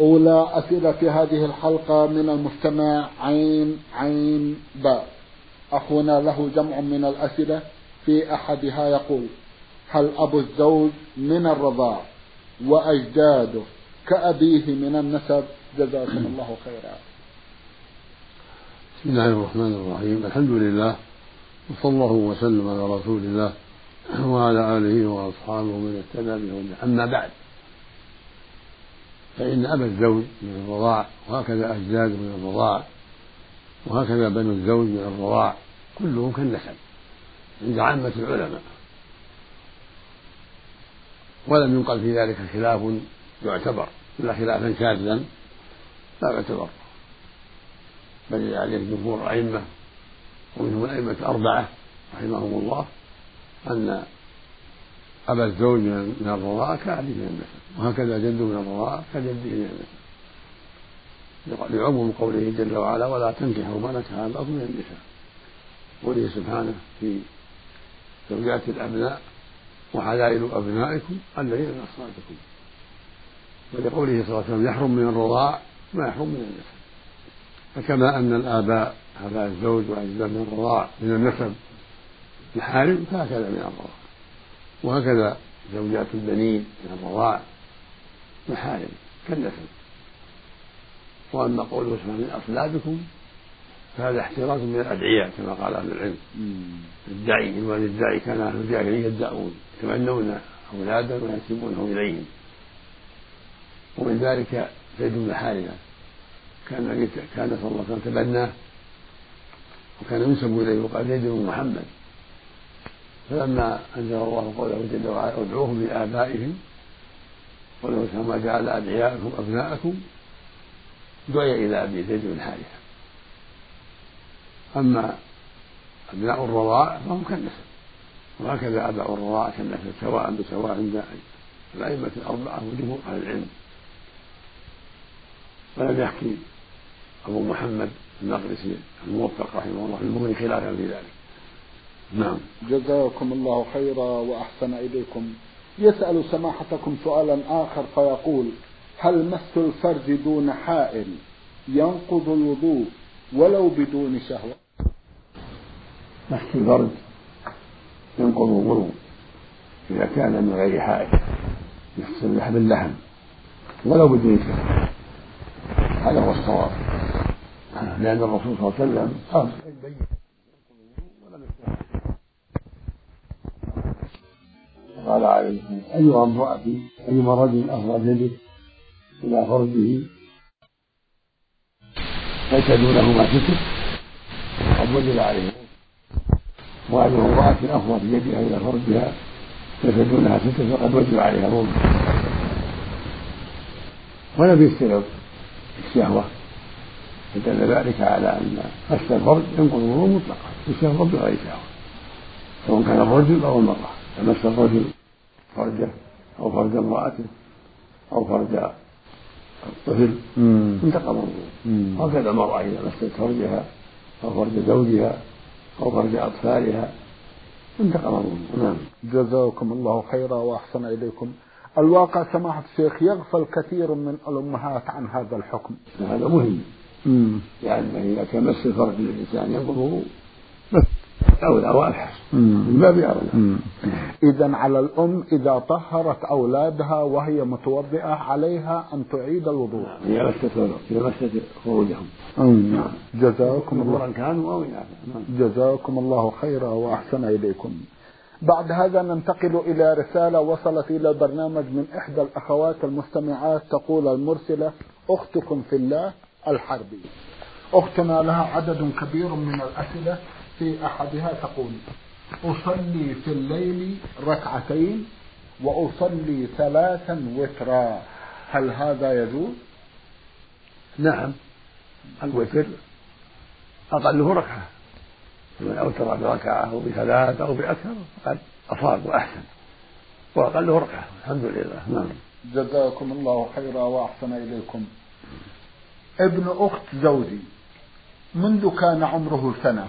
أولى أسئلة هذه الحلقة من المستمع عين عين باء أخونا له جمع من الأسئلة في أحدها يقول هل أبو الزوج من الرضاع؟ وأجداده كأبيه من النسب. جزاكم الله خيرا. بسم الله الرحمن الرحيم. الحمد لله وصلى الله وسلم على رسول الله وعلى آله وأصحابه من اهتدى أما بعد فإن أبا الزوج من الرضاع وهكذا أجداده من الرضاع وهكذا بنو الزوج من الرضاع كلهم كالنسب عند عامة العلماء. ولم ينقل في ذلك خلاف يعتبر إلا خلافا شاذا لا يعتبر. بل عليه جمهور الأئمة ومنهم الأئمة الأربعة رحمهم الله أن أبا الزوج من الرضاعة كأبيه من النسب وهكذا جده من الرضاعة كجده من النسب لعموم قوله جل وعلا ولا تنكحوا ما نكح آباؤكم من النساء. قوله سبحانه في زوجات الأبناء وحلائل أبنائكم الذين من أصلابكم. ولقوله صلى الله عليه وسلم يحرم من الرضاع ما يحرم من النسب فكما أن الآباء آباء الزوج وأجداد من الرضاع من النسب محارم فهكذا من الرضاع. وهكذا زوجات البنين من الرضاع محارم كالنسب. وأما قوله سبحانه من أصلابكم فهذا احتراز من الادعياء كما قال أهل العلم. الدعي الوالد الدعي كان أهل الجاهليه يدعون يتمنون أولادا وينسبونهم إليهم. ومن ذلك زيد بن حارثة. كان كان صلى الله عليه وسلم تبناه وكان ينسب إليه وقال زيد بن محمد. فلما أنزل الله قوله جل وعلا ادعوهم لآبائهم قوله كما جعل أدعياءكم أبناءكم دعي إلى أبي زيد بن حارثة أما أبناء الرضاع فهم كالنسب وهكذا أبناء الرضاع كالنسب سواء بسواء عند الأئمة الأربعة وجمهور أهل العلم. ولم يحكي أبو محمد المقدسي الموفق رحمه الله في المغني خلافا في ذلك. نعم. جزاكم الله خيرا وأحسن إليكم. يسأل سماحتكم سؤالا آخر فيقول هل مس الفرج دون حائل ينقض الوضوء ولو بدون شهوة؟ مس الفرج ينقض الوضوء إذا كان من غير حائل مثل لحم اللحم ولو بدون شهوة. هذا هو الصواب. لأن الرسول صلى الله عليه وسلم قال قال عليه السلام أيها أمرأة أيما رجل أفرد يده إلى فرجه؟ ليس دونه ما ستر قد وجب عليه. وأيها امرأة أفرد يدها إلى فرجها ليس دونها ستر فقد وجب عليها الوضوء ولم يشترط الشهوة. فدل ذلك على أن مس الفرج ينقض الوضوء مطلقا بالشهوة بغير شهوة سواء كان الرجل أو المرأة. فمس الرجل فرجه أو فرج امرأته أو فرج الطفل. انتقض الوضوء وهكذا المرأة إذا مست فرجها أو فرج زوجها أو فرج أطفالها. انتقض الوضوء نعم. جزاكم الله خيرا وأحسن إليكم. الواقع سماحة الشيخ يغفل كثير من الأمهات عن هذا الحكم. هذا مهم. لأن يعني إذا كان مس الفرج للإنسان ينقض أولى وأبحث من باب أولى. إذا على الأم إذا طهرت أولادها وهي متوضئة عليها أن تعيد الوضوء. هي مسة هي خروجهم. نعم جزاكم الله. كانوا أو جزاكم الله خيرا وأحسن إليكم. بعد هذا ننتقل إلى رسالة وصلت إلى البرنامج من إحدى الأخوات المستمعات تقول المرسلة أختكم في الله الحربي. أختنا لها عدد كبير من الأسئلة. في أحدها تقول أصلي في الليل ركعتين وأصلي ثلاثا وترا. هل هذا يجوز؟ نعم. الوتر أقله ركعة. فمن أوتر بركعة أو بثلاث أو بأكثر فقد أصاب وأحسن. وأقله ركعة. الحمد لله. نعم. جزاكم الله خيرا وأحسن إليكم. ابن أخت زوجي منذ كان عمره سنة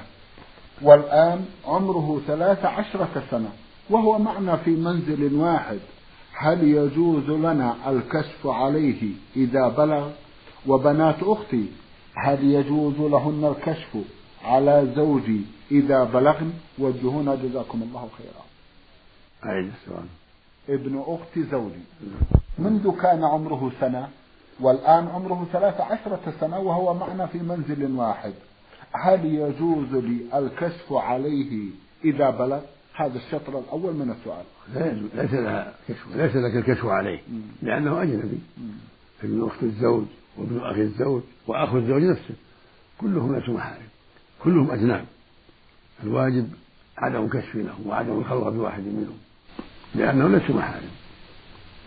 والآن عمره ثلاث عشرة سنة وهو معنا في منزل واحد. هل يجوز لنا الكشف عليه إذا بلغ؟ وبنات أختي هل يجوز لهن الكشف على زوجي إذا بلغن؟ وجهونا جزاكم الله خيرا. أعيد السؤال ابن أخت زوجي منذ كان عمره سنة والآن عمره ثلاث عشرة سنة وهو معنا في منزل واحد. هل يجوز لي الكشف عليه إذا بلغ؟ هذا الشطر الأول من السؤال. ليس لها كشف ليس لك الكشف عليه لأنه أجنبي. ابن أخت الزوج وابن أخي الزوج وأخو الزوج نفسه كلهم ليسوا محارم كلهم أجناب. الواجب عدم كشف لهم وعدم الخلوة بواحد منهم لأنه ليسوا محارم.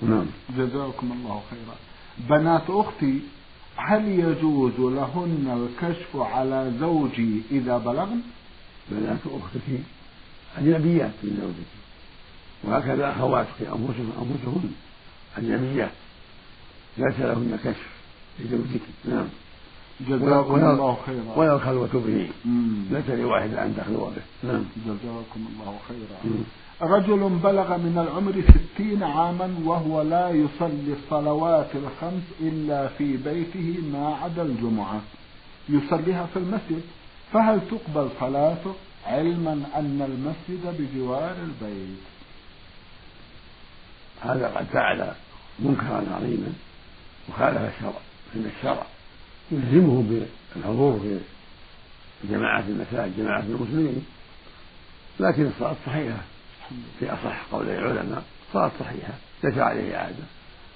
نعم. جزاكم الله خيرا. بنات أختي هل يجوز لهن الكشف على زوجي إذا بلغن؟ بنات أختك أجنبيات من زوجك. وهكذا أخواتك أنفسهن أجنبيات. ليس لهن كشف لزوجك. نعم. جزاكم الله خيرا. ولا الخلوة به ليس لواحد أن تخلو به. نعم. جزاكم الله خيرا. رجل بلغ من العمر ستين عاما وهو لا يصلي الصلوات الخمس إلا في بيته ما عدا الجمعة يصليها في المسجد. فهل تقبل صلاته؟ علما أن المسجد بجوار البيت. هذا قد فعل منكرا عظيما وخالف الشرع فإن الشرع يلزمه بالحضور في جماعة المساجد جماعة المسلمين لكن الصلاة صحيحة. في أصح قول العلماء صارت صحيحة. ليس عليه عادة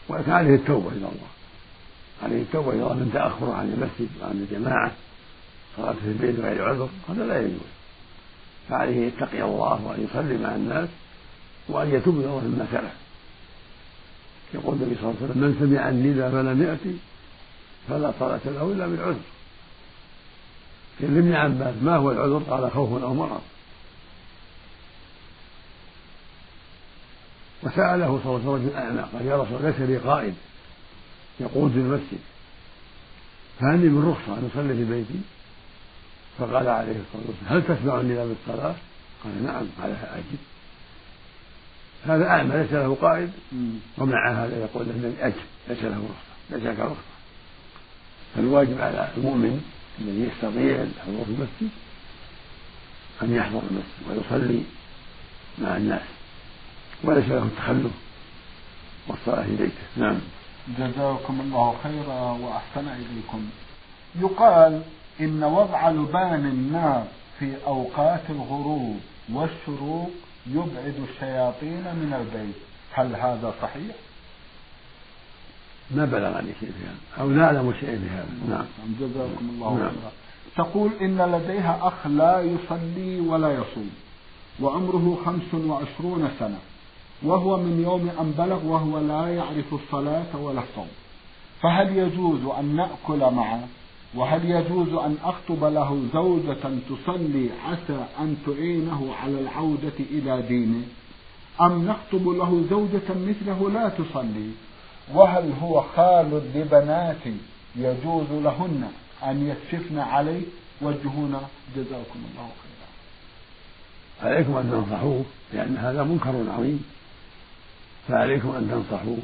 ولكن عليه التوبة إلى الله. عليه التوبة إلى الله من تأخر عن المسجد وعن الجماعة صلاة في البيت غير عذر هذا لا يجوز. فعليه يتقي الله وأن يصلي مع الناس وأن يتوب إلى الله مما سلف. يقول النبي صلى الله عليه وسلم من سمع الندى فلم يأتي فلا صلاة له إلا بالعذر. لابن عباس ما هو العذر؟ قال خوف أو مرض. وسأله صلى الله عليه وسلم الأعمى قال يا رسول ليس لي قائد. يقود المسجد فهل لي من رخصة أن أصلي في بيتي؟ فقال عليه الصلاة والسلام هل تسمعني إلى بالصلاة؟ قال نعم. قال أجب. هذا أعمى ليس له قائد. ومع هذا يقول له أجب ليس له رخصة ليس لك رخصة. فالواجب على المؤمن الذي يستطيع الحضور في المسجد أن يحضر المسجد ويصلي مع الناس. وليس له التخلف. والصلاة في بيته نعم. جزاكم الله خيرا وأحسن إليكم. يقال إن وضع لبان النار في أوقات الغروب والشروق يبعد الشياطين من البيت. هل هذا صحيح؟ ما بلغني شيء في هذا أو لا أعلم شيء في هذا. نعم جزاكم الله نعم. خيرا. تقول إن لديها أخ لا يصلي ولا يصوم وعمره خمس وعشرون سنة. وهو من يوم أن بلغ وهو لا يعرف الصلاة ولا الصوم. فهل يجوز أن نأكل معه؟ وهل يجوز أن أخطب له زوجة تصلي عسى أن تعينه على العودة إلى دينه؟ أم نخطب له زوجة مثله لا تصلي؟ وهل هو خال لبنات يجوز لهن أن يكشفن عليه؟ وجهونا جزاكم الله خيرا. عليكم أن تنصحوه لأن هذا منكر عظيم. فعليكم أن تنصحوه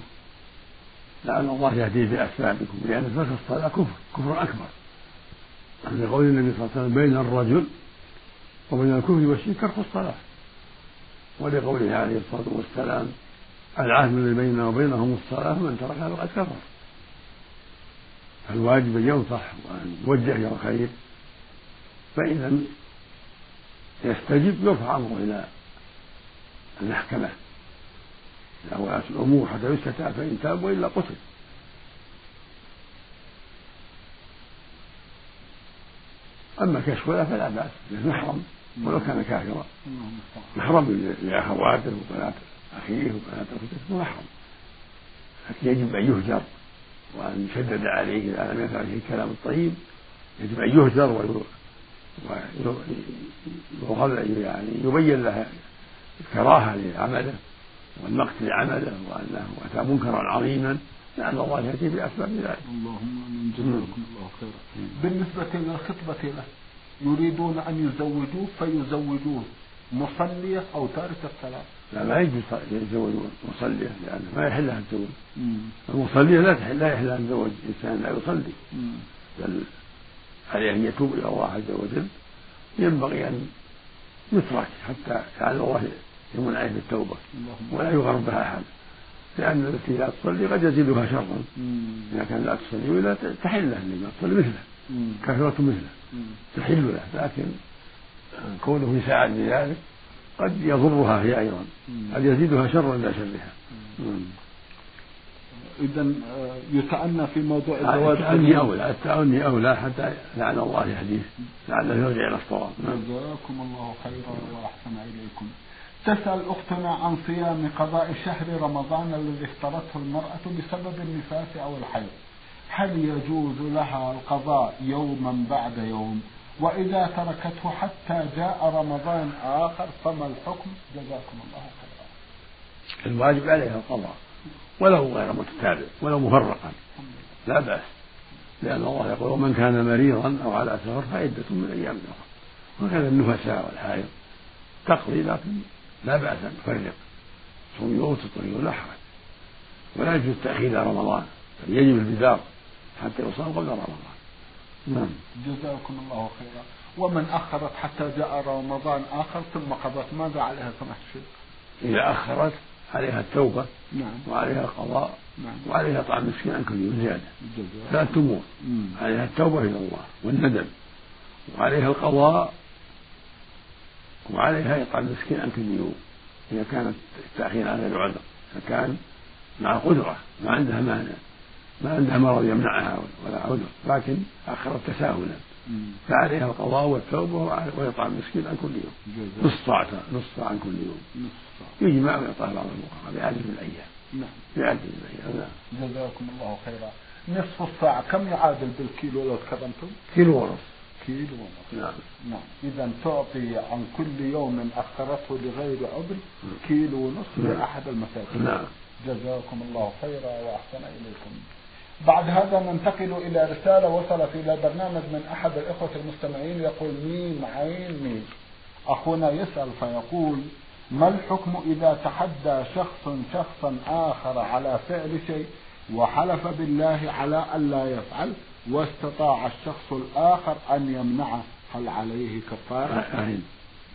لعل الله يهدي بأسبابكم لأن ترك الصلاة كفر كفر أكبر. عند قول النبي صلى الله عليه وسلم بين الرجل وبين الكفر والشرك ترك الصلاة. ولقوله عليه الصلاة والسلام العهد الذي بيننا وبينهم الصلاة من تركها فقد كفر. فالواجب أن ينصح وأن يوجه إلى الخير فإن لم يستجب يرفع أمره إلى المحكمة. ولاة الأمور حتى يستتاب فإن تاب وإلا قتل. أما كشف ولا فلا بأس محرم ولو كان كافرا. محرم لأخواته وبنات أخيه وبنات أخته محرم. لكن يجب أن يهجر وأن يشدد عليه إذا لم يفعل فيه الكلام الطيب. يجب أن يهجر ويغل يعني يبين له الكراهة لعمله. والمقت لعمله وأنه أتى منكرا عظيما لعل الله يأتي بأسباب ذلك. اللهم آمين جزاكم الله خيرا. بالنسبة للخطبة له يريدون أن يزوجوه فيزوجوه مصلية أو تارك الصلاة. لا ما يجوز يتزوج مصلية لأنه ما يحل لها الزواج. المصلية لا تحل لا يحل لها الزواج إنسان لا يصلي. بل عليه أن يتوب إلى الله عز وجل ينبغي أن يترك حتى لعل الله يمن عليه بالتوبة ولا يغرب بها أحد. لأن التي لا تصلي قد يزيدها شرا إذا كان لا تصلي ولا تحل له اللي لا تصلي مثله. كافرة مثله. تحل له. لكن كونه يساعد بذلك قد يضرها هي أيضا. قد يزيدها شرا إلى شرها. إذا آه، يتأنى في موضوع الزواج. التأني أولى التأني أولى حتى لعل الله يهديه. لعله يرجع إلى الصواب. جزاكم الله خيرا وأحسن إليكم. تسأل أختنا عن صيام قضاء شهر رمضان الذي اختارته المرأة بسبب النفاس أو الحيض. هل يجوز لها القضاء يوما بعد يوم؟ وإذا تركته حتى جاء رمضان آخر فما الحكم؟ جزاكم الله خيرا. الواجب عليها القضاء ولو غير متتابع ولو مفرقا. لا بأس لأن الله يقول ومن كان مريضا أو على سفر فعدة من أيام أخرى. وكذا النفساء والحائض. تقضي لكن لا بأس أن تفرق. صوم يوم وتطعم لا حرج ولا يجوز تأخير رمضان. بل يجب البدار حتى يصام قبل رمضان. نعم. جزاكم الله خيرا. ومن أخرت حتى جاء رمضان آخر ثم قضت ماذا عليها سماحة الشيخ؟ إذا أخرت عليها التوبة نعم. وعليها القضاء نعم. وعليها طعام مسكين عن كل يوم زيادة. ثلاث أمور عليها التوبة إلى الله والندم. وعليها القضاء وعليها إطعام مسكين عن كل يوم إذا كانت التأخير على غير عذر فكان مع قدرة ما عندها مانع ما عندها مرض يمنعها ولا عذر لكن أخرت تساهلا. فعليها القضاء والتوبة وإطعام مسكين عن كل يوم. نصف ساعة نصف ساعة عن كل يوم. يجمع ويعطاه بعض الفقراء بعدد من الأيام. نعم. بعدد من الأيام نعم. جزاكم الله خيرا. نصف الساعة كم يعادل بالكيلو لو تكرمتم؟ كيلو ونصف كيلو نعم. نعم. إذا تعطي عن كل يوم أخرته لغير عذر كيلو ونصف نعم. لأحد المساكين. نعم. جزاكم الله خيرا وأحسن إليكم. بعد هذا ننتقل إلى رسالة وصلت إلى برنامج من أحد الإخوة المستمعين يقول ميم عين ميم. أخونا يسأل فيقول ما الحكم إذا تحدى شخص شخصا آخر على فعل شيء وحلف بالله على ألا يفعل؟ واستطاع الشخص الآخر أن يمنعه هل عليه كفارة؟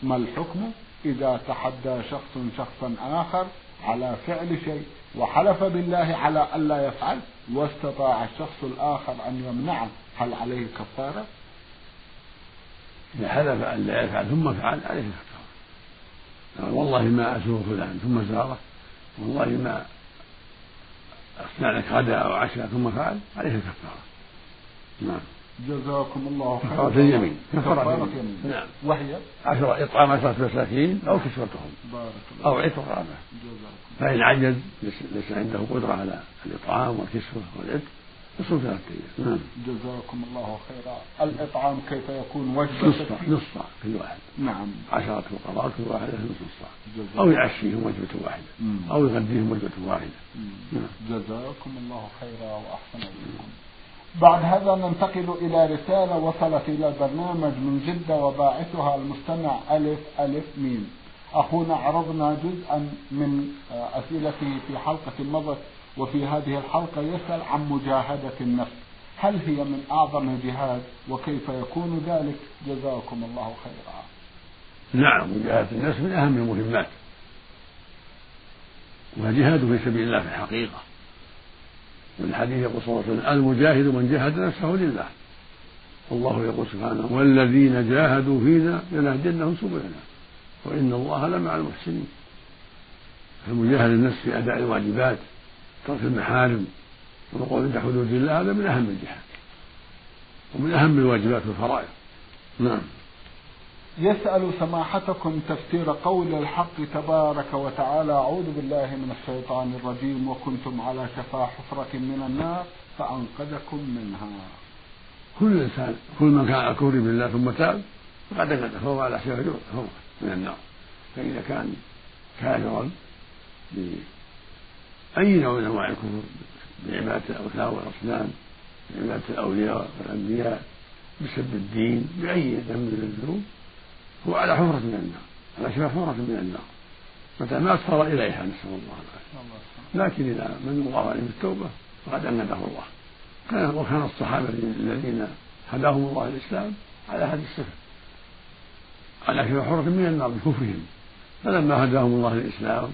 ما الحكم؟ إذا تحدى شخص شخصا آخر على فعل شيء وحلف بالله على ألا يفعل واستطاع الشخص الآخر أن يمنعه هل عليه كفارة؟ إذا حلف أن لا يفعل ثم فعل عليه كفارة. والله ما أزور فلان ثم زاره. والله ما أصنع لك غداء أو عشاء ثم فعل عليه كفارة. نعم. جزاكم الله خيرا. كفارة اليمين. كفارة اليمين. نعم. وهي؟ عشرة إطعام عشرة مساكين أو كسوتهم. بارك الله أو عتق رقبة فإن عجز ليس عنده قدرة على الإطعام والكسوة والعتق يصوم ثلاثة أيام. نعم. جزاكم الله خيرا. الإطعام كيف يكون؟ وجبة نصف نصف كل واحد. نعم. عشرة فقراء كل واحد نصف صاع. أو يعشيهم وجبة واحدة. أو يغديهم وجبة واحدة. نعم. جزاكم الله خيرا وأحسن إليكم. بعد هذا ننتقل إلى رسالة وصلت إلى البرنامج من جدة وباعثها المستمع ألف ألف ميم. أخونا عرضنا جزءا من أسئلته في حلقة مضت وفي هذه الحلقة يسأل عن مجاهدة النفس. هل هي من أعظم الجهاد وكيف يكون ذلك؟ جزاكم الله خيرا. نعم مجاهدة النفس من أهم المهمات وجهاد في سبيل الله في الحقيقة. والحديث يقول صلى الله عليه وسلم المجاهد من جاهد نفسه لله. والله يقول سبحانه والذين جاهدوا فينا لنهدنهم سبلنا وإن الله لمع المحسنين. فمجاهد النفس في أداء الواجبات ترك المحارم والوقوف عند حدود الله هذا من أهم الجهاد ومن أهم الواجبات والفرائض. نعم. يسأل سماحتكم تفسير قول الحق تبارك وتعالى أعوذ بالله من الشيطان الرجيم وكنتم على شفا حفرة من النار فأنقذكم منها. كل إنسان كل من كان على كفر بالله ثم تاب فقد انقذ فهو على شفا حفرة من النار. فإذا كان كافرا بأي نوع من أنواع الكفر بعبادة الأوثان والأصنام بعبادة الأولياء والأنبياء بسب الدين بأي ذنب من الذنوب هو على حفرة من النار على شفا حفرة من النار. متى ما أسفر إليها نسأل الله العافية. لكن إذا من الله عليه بالتوبة فقد أنده الله. كان وكان الصحابة الذين هداهم الله الإسلام على هذه الصفة. على شفا حفرة من النار بكفرهم. فلما هداهم الله الإسلام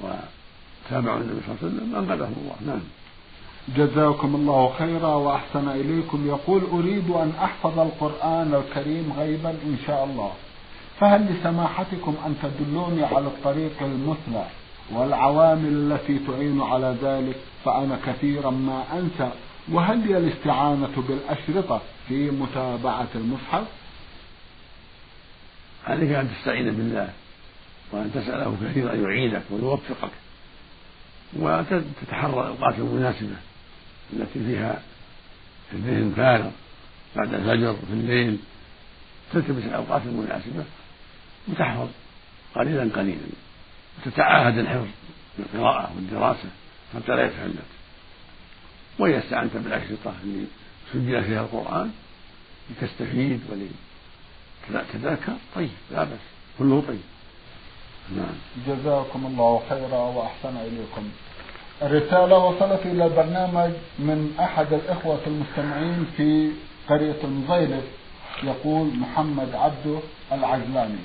وتابعوا النبي صلى الله عليه وسلم أنقذهم الله. نعم. جزاكم الله خيرا وأحسن إليكم. يقول أريد أن أحفظ القرآن الكريم غيبا إن شاء الله. فهل لسماحتكم أن تدلوني على الطريق المثلى والعوامل التي تعين على ذلك؟ فأنا كثيرا ما أنسى. وهل لي الاستعانة بالأشرطة في متابعة المصحف عليك أن تستعين بالله وأن تسأله كثيرا أن يعينك ويوفقك وتتحرى الأوقات المناسبة التي فيها الذهن فارغ بعد الفجر في الليل تلتمس الأوقات المناسبة. وتحفظ قليلا قليلا وتتعاهد الحفظ بالقراءة والدراسة حتى لا يتفلت وإذا استعنت بالأشرطة اللي سجل فيها القرآن لتستفيد ولتتذكر طيب لا بأس كله طيب. نعم. جزاكم الله خيرا وأحسن إليكم. الرسالة وصلت إلى البرنامج من أحد الإخوة المستمعين في قرية المزيلف يقول محمد عبده العجلاني.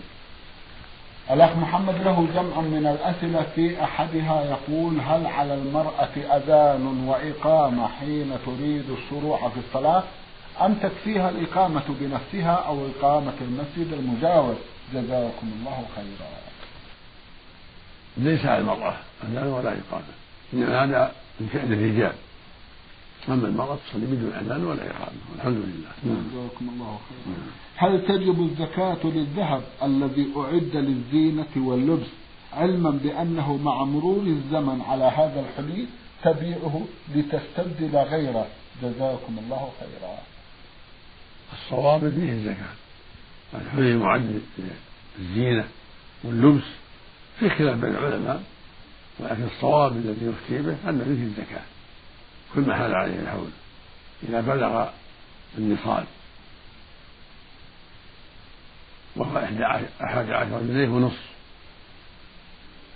الأخ محمد له جمع من الأسئلة في أحدها يقول هل على المرأة أذان وإقامة حين تريد الشروع في الصلاة؟ أم تكفيها الإقامة بنفسها أو إقامة المسجد المجاور؟ جزاكم الله خيرا. ليس على المرأة أذان ولا إقامة. إنما هذا من فعل الرجال. أما المرأة تصلي بدون أذان ولا إقامة والحمد لله. نعم. جزاكم الله خيرا. هل تجب الزكاة للذهب الذي أعد للزينة واللبس علما بأنه مع مرور الزمن على هذا الحلي تبيعه لتستبدل غيره؟ جزاكم الله خيرا. الصواب فيه الزكاة. الحلي معد للزينة واللبس في خلاف بين العلماء ولكن الصواب الذي يفتي به أن فيه الزكاة. كل ما حال عليه الحول. إذا بلغ النصاب وهو أحد عشر جنيه ونصف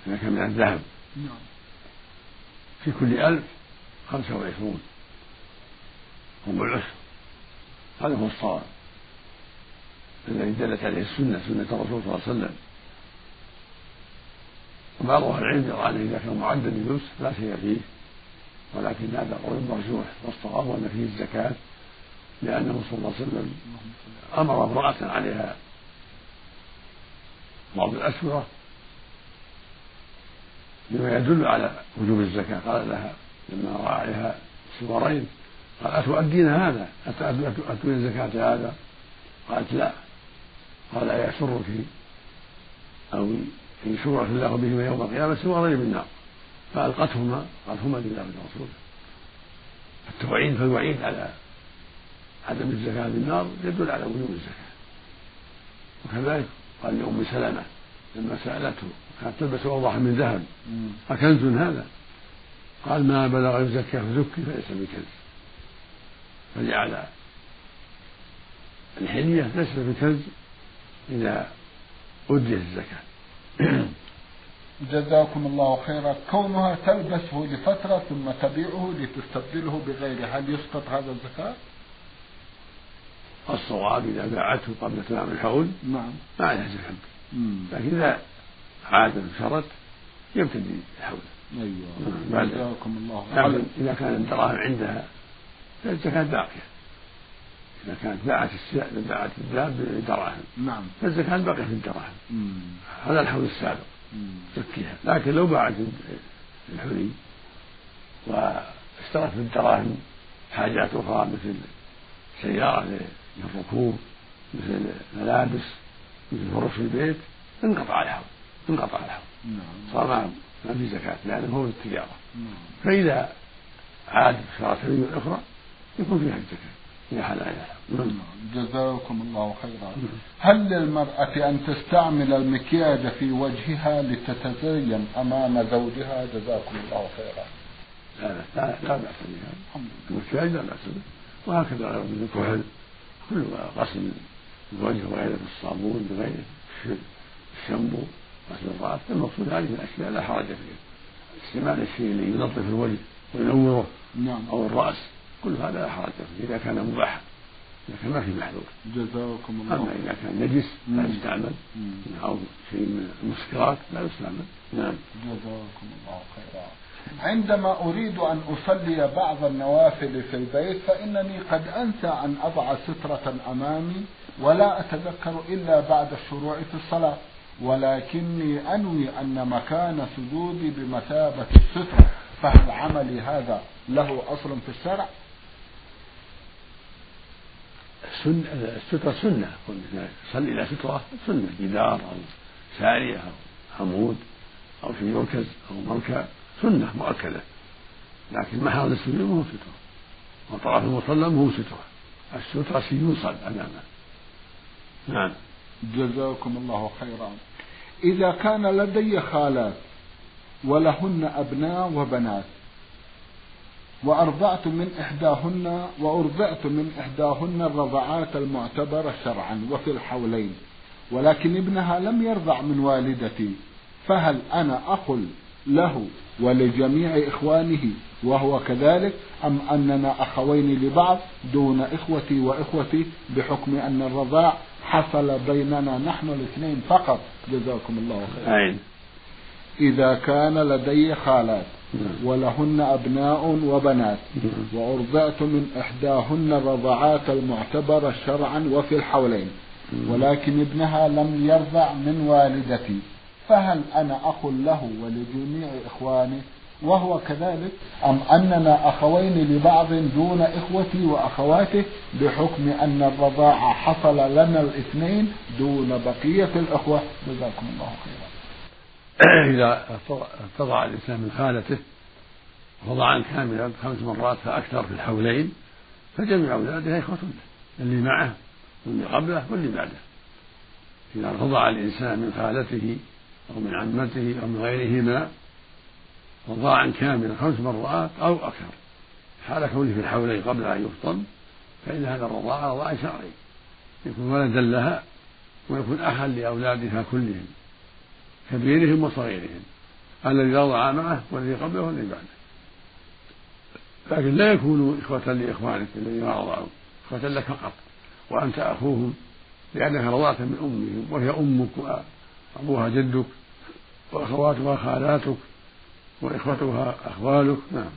إذا كان من الذهب. نعم. في كل ألف خمسة وعشرون. ربع العشر. هذا هو الصواب. الذي دلت عليه السنة سنة الرسول صلى الله عليه وسلم. وبعض أهل العلم يرى انه إذا كان معدا للبس لا شيء فيه. ولكن هذا قول مرجوح والصواب أن فيه الزكاة لأنه صلى الله عليه وسلم أمر امرأة عليها بعض الأسورة بما يدل على وجوب الزكاة. قال لها لما رأى عليها سورين قال أتؤدين هذا؟ أتؤدين زكاة هذا؟ قالت لا. قال أيسرك أو شرعت الله بهما يوم القيامة سوارين من نار فألقتهما قالتهما لله ولرسوله. التوعيد فالوعيد على عدم الزكاة بالنار يدل على وجوب الزكاة. وكذلك قال لأم سلمة لما سألته كانت تلبس أوضح من ذهب. أكنز هذا؟ قال ما بلغ يزكى فزكي فليس بكنز. فجعل الحلية ليست بكنز إذا أديت الزكاة. جزاكم الله خيرا. كونها تلبسه لفترة ثم تبيعه لتستبدله بغيره هل يسقط هذا الزكاة؟ الصواب إذا باعته قبل تمام الحول نعم. ما عليها زكاة. لكن إذا عاد انشرت يبتدي الحول أيوه. جزاكم الله لكن إذا كان الدراهم عندها فالزكاة باقية. إذا كانت باعت باعت الذهب بدراهم نعم. فالزكاة باقية في الدراهم. هذا الحول السابق. تزكيها لكن لو باعت الحلي واشترت بالدراهم حاجات أخرى مثل سيارة للركوب مثل ملابس مثل فرش البيت انقطع الحول انقطع الحول نعم. صار ما في زكاة لأنه هو التجارة نعم. فإذا عاد اشترى سبيل أخرى يكون فيها الزكاة في حلالها نعم. جزاكم الله خيرا. هل للمرأة أن تستعمل المكياج في وجهها لتتزين أمام زوجها؟ جزاكم الله خيرا. لا لا لا بأس بها. المكياج لا بأس به وهكذا غير من الكحل. كل غسل الوجه وغيره بالصابون بغيره الشامبو غسل الرأس المقصود هذه الأشياء لا حرج فيها. استعمال الشيء اللي ينظف الوجه وينوره نعم. أو الرأس. كل هذا لا حرج فيه إذا كان مباحا إذا كان ما في محذور. جزاكم الله أما إذا كان نجس لا يستعمل. أو شيء من المسكرات لا يستعمل. نعم. جزاكم الله خيرا. عندما أريد أن أصلي بعض النوافل في البيت فإنني قد أنسى أن أضع سترة أمامي ولا أتذكر إلا بعد الشروع في الصلاة. ولكني أنوي أن مكان سجودي بمثابة السترة فهل عملي هذا له أصل في الشرع؟ سنة السترة سنة. صلي إلى سترة سنة. جدار أو سارية أو عمود أو في مركز أو مركب. سنة مؤكدة. لكن محل السجود مو سترة. وطرف المصلى مو سترة. السترة شيء يوصل أمامه. نعم. جزاكم الله خيرا. إذا كان لدي خالات ولهن أبناء وبنات وأرضعت من إحداهن وأرضعت من إحداهن الرضعات المعتبرة شرعا وفي الحولين ولكن ابنها لم يرضع من والدتي فهل أنا أخ له ولجميع إخوانه وهو كذلك أم أننا أخوين لبعض دون إخوتي وإخوتي بحكم أن الرضاع حصل بيننا نحن الاثنين فقط؟ جزاكم الله خيرا. إذا كان لدي خالات ولهن أبناء وبنات. وأرضعت من إحداهن الرضعات المعتبرة شرعا وفي الحولين. ولكن ابنها لم يرضع من والدتي. فهل أنا أخ له ولجميع إخوانه؟ وهو كذلك؟ أم أننا أخوين لبعض دون إخوتي وأخواته بحكم أن الرضاعة حصل لنا الاثنين دون بقية الإخوة؟ جزاكم الله خيرا. إذا ارتضع الإنسان من خالته رضعا كاملا خمس مرات فأكثر في الحولين فجميع أولاده إخوة له اللي معه واللي قبله واللي بعده. إذا رضع الإنسان من خالته أو من عمته أو من غيرهما رضاعا كاملا خمس مرات أو أكثر. حال كونه في الحولين قبل أن يفطم فإن هذا الرضاع رضاع شرعي. يكون ولدا لها ويكون أخا لأولادها كلهم. كبيرهم وصغيرهم الذي رضع معه والذي قبله والذي بعده. لكن لا يكونوا إخوة لإخوانك الذين رضعوا إخوة لك فقط وأنت أخوهم لأنك رضعت من أمهم وهي أمك وأبوها جدك وأخواتها خالاتك وإخوتها أخوالك. نعم.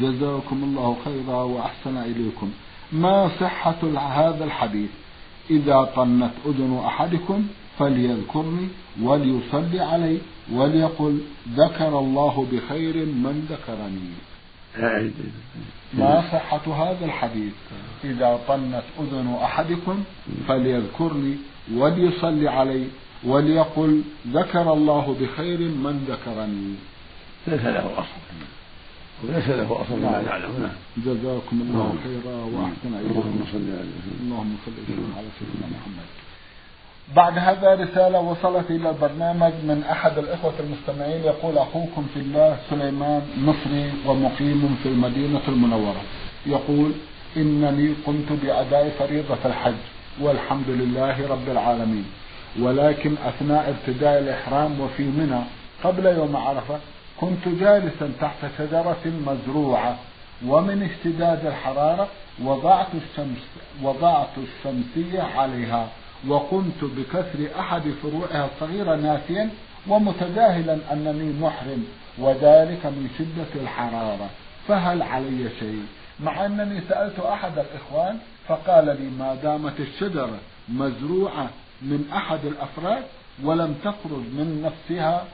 جزاكم الله خيرا وأحسن إليكم. ما صحة هذا الحديث؟ إذا طنت أذن أحدكم فليذكرني وليصلي علي وليقل ذكر الله بخير من ذكرني. ما صحة هذا الحديث؟ إذا طنت أذن أحدكم فليذكرني وليصلي علي وليقل ذكر الله بخير من ذكرني. ليس له أصل. وليس له أصل. ما نعلم نعم. جزاكم الله نعم. خيرا وأحسن إليكم. اللهم صل صل على سيدنا محمد. بعد هذا رسالة وصلت إلى البرنامج من أحد الإخوة المستمعين يقول أخوكم في الله سليمان مصري ومقيم في المدينة المنورة. يقول إنني قمت بأداء فريضة الحج والحمد لله رب العالمين. ولكن أثناء ابتداء الإحرام وفي منى قبل يوم عرفة كنت جالسا تحت شجرة مزروعة ومن اشتداد الحرارة وضعت الشمس وضعت الشمسية عليها. وقمت بكسر أحد فروعها الصغيرة ناسيا ومتجاهلا أنني محرم وذلك من شدة الحرارة. فهل علي شيء؟ مع أنني سألت أحد الإخوان فقال لي ما دامت الشجرة مزروعة من أحد الأفراد ولم تخرج من نفسها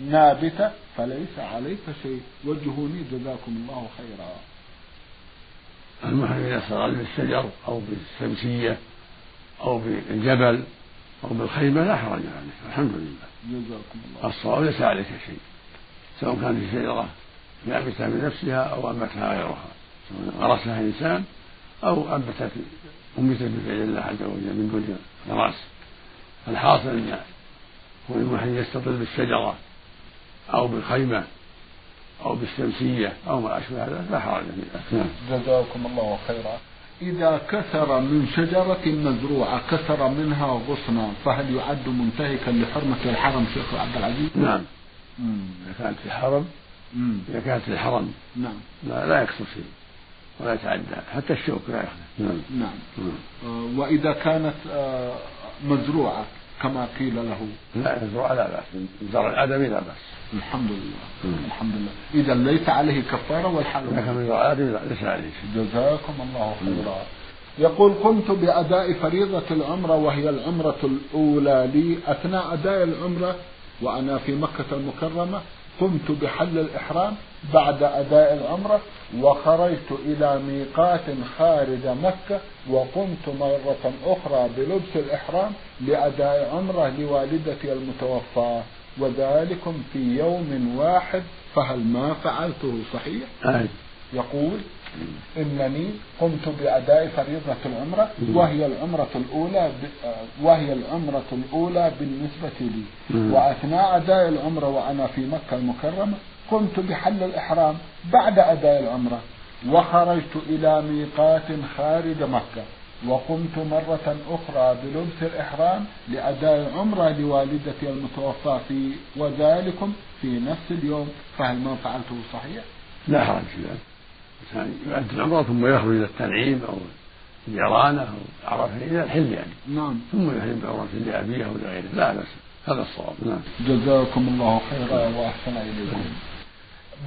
نابتة فليس عليك شيء. وجهوني جزاكم الله خيرا. المحرم إذا صار بالشجر أو بالشمسية أو بالجبل أو بالخيمة لا حرج عليه الحمد لله. جزاكم الله. الصواب ليس عليك شيء سواء كانت الشجرة يابسة بنفسها أو أنبتها غيرها سواء غرسها إنسان أو أنبتت أنبتت بفعل الله عز وجل من دون غراس. الحاصل أن كون المحرم يستظل بالشجرة أو بالخيمة أو بالشمسية أو ما أشبه هذا لا حرج فيه نعم. جزاكم الله خيرا. إذا كسر من شجرة مزروعة كسر منها غصنا فهل يعد منتهكا لحرمة الحرم شيخ عبد العزيز؟ نعم. إذا كانت في الحرم إذا كانت في الحرم. نعم. لا, لا يكسر شيء ولا يتعدى حتى الشوك لا يخلف نعم. نعم, نعم. آه وإذا كانت آه مزروعة كما قيل له. لا مزروعة لا بأس. زرع الآدمي لا بأس. الحمد لله مم. الحمد لله إذا ليس عليه كفارة والحال لكن زرع الآدمي ليس عليه. جزاكم الله خيرا. يقول قمت بأداء فريضة العمرة وهي العمرة الأولى لي. أثناء أداء العمرة وأنا في مكة المكرمة قمت بحل الإحرام بعد أداء العمرة وخرجت إلى ميقات خارج مكة وقمت مرة أخرى بلبس الإحرام لأداء عمرة لوالدتي المتوفاة وذلكم في يوم واحد فهل ما فعلته صحيح؟ أي. يقول إنني قمت بأداء فريضة العمرة وهي العمرة الأولى وهي العمرة الأولى بالنسبة لي. وأثناء أداء العمرة وأنا في مكة المكرمة قمت بحل الإحرام بعد أداء العمرة. وخرجت إلى ميقات خارج مكة. وقمت مرة أخرى بلبس الإحرام لأداء العمرة لوالدتي المتوفاة في وذلكم في نفس اليوم. فهل ما فعلته صحيح؟ لا حرج في ذلك الإنسان يؤدي العمرة ثم يخرج إلى التنعيم أو الجيرانة أو عرفة إلى الحل يعني. نعم. ثم يحرم بعمرة لأبيه أو لغيره. لا بأس. هذا الصواب. نعم. جزاكم الله خيرا وأحسن إليكم.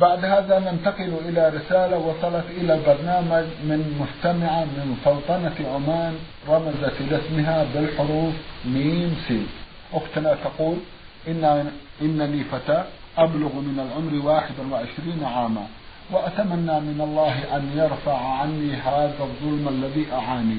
بعد هذا ننتقل إلى رسالة وصلت إلى البرنامج من مستمعة من سلطنة عمان رمزت لاسمها بالحروف ميم سين أختنا تقول إن إنني فتاة أبلغ من العمر واحد وعشرين عاما. وأتمنى من الله أن يرفع عني هذا الظلم الذي أعاني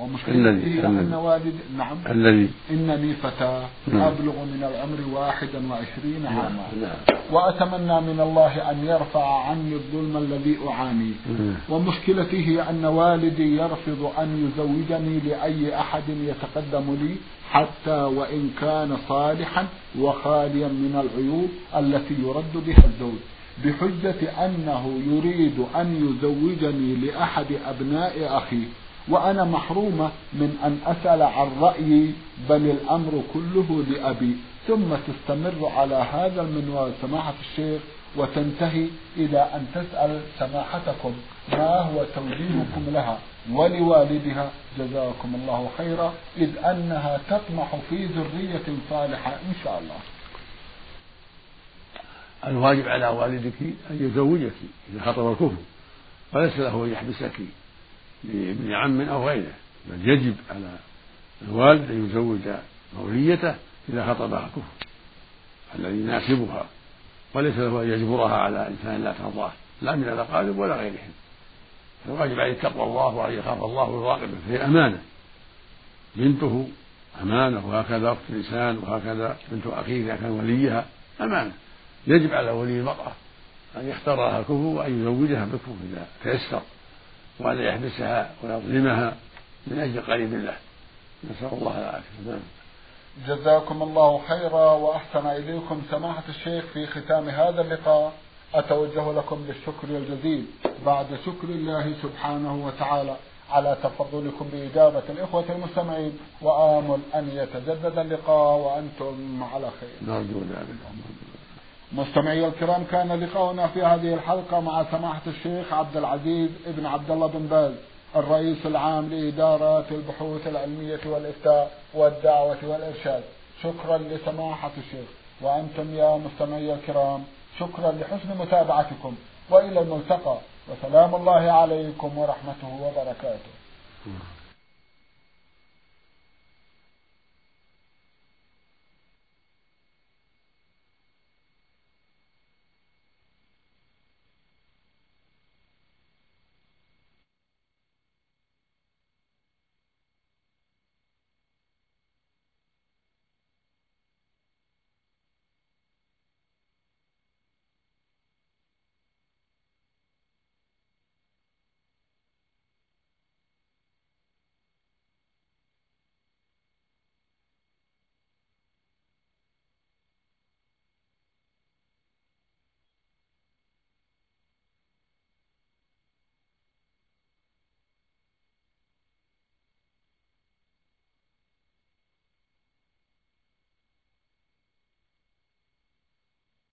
ومشكلتي أن والد نعم الذي إنني فتاة نعم. أبلغ من العمر واحدا وعشرين نعم. عاما نعم. وأتمنى من الله أن يرفع عني الظلم الذي أعاني نعم. ومشكلتي هي أن والدي يرفض أن يزوجني لأي أحد يتقدم لي حتى وإن كان صالحا وخاليا من العيوب التي يرد بها الزوج بحجة أنه يريد أن يزوجني لأحد أبناء أخي وأنا محرومة من أن أسأل عن رأيي بل الأمر كله لأبي. ثم تستمر على هذا المنوال سماحة الشيخ وتنتهي إلى أن تسأل سماحتكم ما هو توجيهكم لها ولوالدها. جزاكم الله خيرا إذ أنها تطمح في ذرية صالحة إن شاء الله. الواجب على والدك أن يزوجك إذا خطب الكفر وليس له أن يحبسك لابن عم أو غيره بل يجب على الوالد أن يزوج موليته إذا خطبها الكفر الذي يناسبها وليس له أن يجبرها على إنسان لا ترضاه لا من الأقارب ولا غيرهم. الواجب عليه تقوى الله وأن يخاف الله ويراقبه فهي أمانة. بنته أمانة وهكذا أخت لسان وهكذا بنت أخيه إذا كان وليها أمانة. يجب على ولي المرأة أن يختار لها الكفر وأن يزوجها بالكفر إذا تيسر وأن يحبسها ويظلمها من أجل قريب الله نسأل الله العافية. نعم. جزاكم الله خيرا وأحسن إليكم سماحة الشيخ في ختام هذا اللقاء. أتوجه لكم بالشكر الجزيل. بعد شكر الله سبحانه وتعالى على تفضلكم بإجابة الإخوة المستمعين وآمل أن يتجدد اللقاء وأنتم على خير. نرجو ذلك. مستمعي الكرام كان لقاؤنا في هذه الحلقة مع سماحة الشيخ عبد العزيز ابن عبد الله بن باز الرئيس العام لإدارات البحوث العلمية والإفتاء والدعوة والإرشاد. شكرا لسماحة الشيخ. وأنتم يا مستمعي الكرام شكرا لحسن متابعتكم. وإلى الملتقى. وسلام الله عليكم ورحمته وبركاته.